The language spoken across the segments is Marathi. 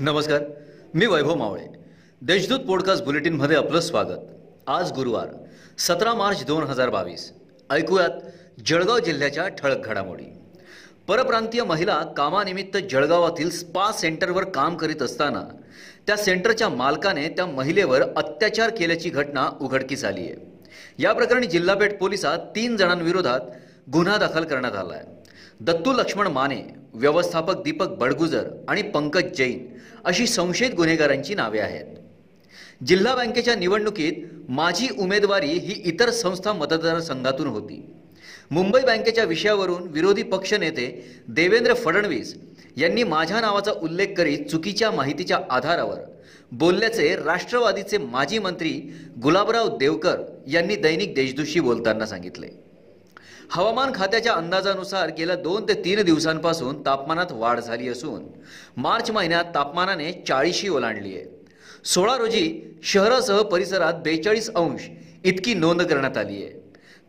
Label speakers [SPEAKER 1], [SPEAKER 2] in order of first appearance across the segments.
[SPEAKER 1] नमस्कार मी वैभव मावळे. देशदूत पॉडकास्ट बुलेटिनमध्ये आपलं स्वागत. आज गुरुवार सतरा मार्च दोन हजार बावीस. ऐकूयात जळगाव जिल्ह्याच्या ठळक घडामोडी. परप्रांतीय महिला कामानिमित्त जळगावातील स्पा सेंटरवर काम करीत असताना त्या सेंटरच्या मालकाने त्या महिलेवर अत्याचार केल्याची घटना उघडकीस आली आहे या प्रकरणी जिल्हापेठ पोलिसात तीन जणांविरोधात गुन्हा दाखल करण्यात आला आहे दत्तू लक्ष्मण माने व्यवस्थापक दीपक बडगुजर आणि पंकज जैन अशी संशयित गुन्हेगारांची नावे आहेत. जिल्हा बँकेच्या निवडणुकीत माझी उमेदवारी ही इतर संस्था मतदारसंघातून होती. मुंबई बँकेच्या विषयावरून विरोधी पक्षनेते देवेंद्र फडणवीस यांनी माझ्या नावाचा उल्लेख करीत चुकीच्या माहितीच्या आधारावर बोलल्याचे राष्ट्रवादीचे माजी मंत्री गुलाबराव देवकर यांनी दैनिक देशदूशी बोलताना सांगितले. हवामान खात्याच्या अंदाजानुसार गेल्या दोन ते तीन दिवसांपासून तापमानात वाढ झाली असून मार्च महिन्यात तापमानाने चाळीशी ओलांडली आहे. सोळा रोजी शहरासह परिसरात बेचाळीस अंश इतकी नोंद करण्यात आली आहे.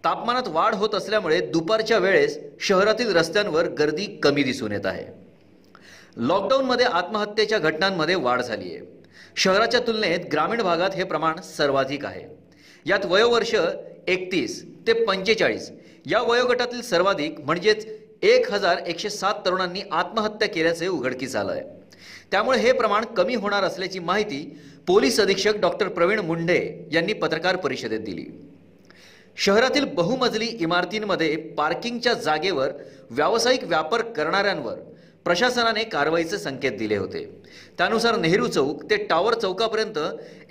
[SPEAKER 1] तापमानात वाढ होत असल्यामुळे दुपारच्या वेळेस शहरातील रस्त्यांवर गर्दी कमी दिसून येत आहे. लॉकडाऊनमध्ये आत्महत्येच्या घटनांमध्ये वाढ झाली आहे. शहराच्या तुलनेत ग्रामीण भागात हे प्रमाण सर्वाधिक आहे. यात वयोवर्ष एकतीस ते पंचेचाळीस. या वयोगटातील सर्वाधिक म्हणजेच एक हजार एकशे सात तरुणांनी आत्महत्या केल्याचे उघडकीस आलं आहे त्यामुळे हे प्रमाण कमी होणार असल्याची माहिती पोलीस अधीक्षक डॉक्टर प्रवीण मुंढे यांनी पत्रकार परिषदेत दिली. शहरातील बहुमजली इमारतींमध्ये पार्किंगच्या जागेवर व्यावसायिक व्यापार करणाऱ्यांवर प्रशासनाने कारवाईचे संकेत दिले होते. त्यानुसार नेहरू चौक ते टावर चौकापर्यंत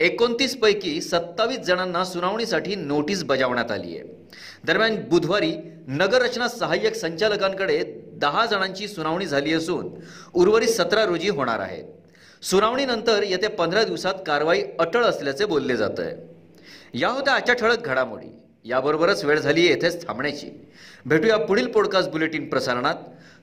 [SPEAKER 1] एकोणतीस पैकी सत्तावीस जणांना सुनावणीसाठी नोटीस बजावण्यात आली आहे. दरम्यान बुधवारी नगररचना सहाय्यक संचालकांकडे दहा जणांची सुनावणी झाली असून उर्वरित सतरा रोजी होणार आहेत सुनावणीनंतर येत्या पंधरा दिवसात कारवाई अटळ असल्याचे बोलले जात आहे. या होत्या आजच्या ठळक घडामोडी. याबरोबरच वेळ झाली येथेच थांबण्याची. भेटूया पुढील पॉडकास्ट बुलेटिन प्रसारणात.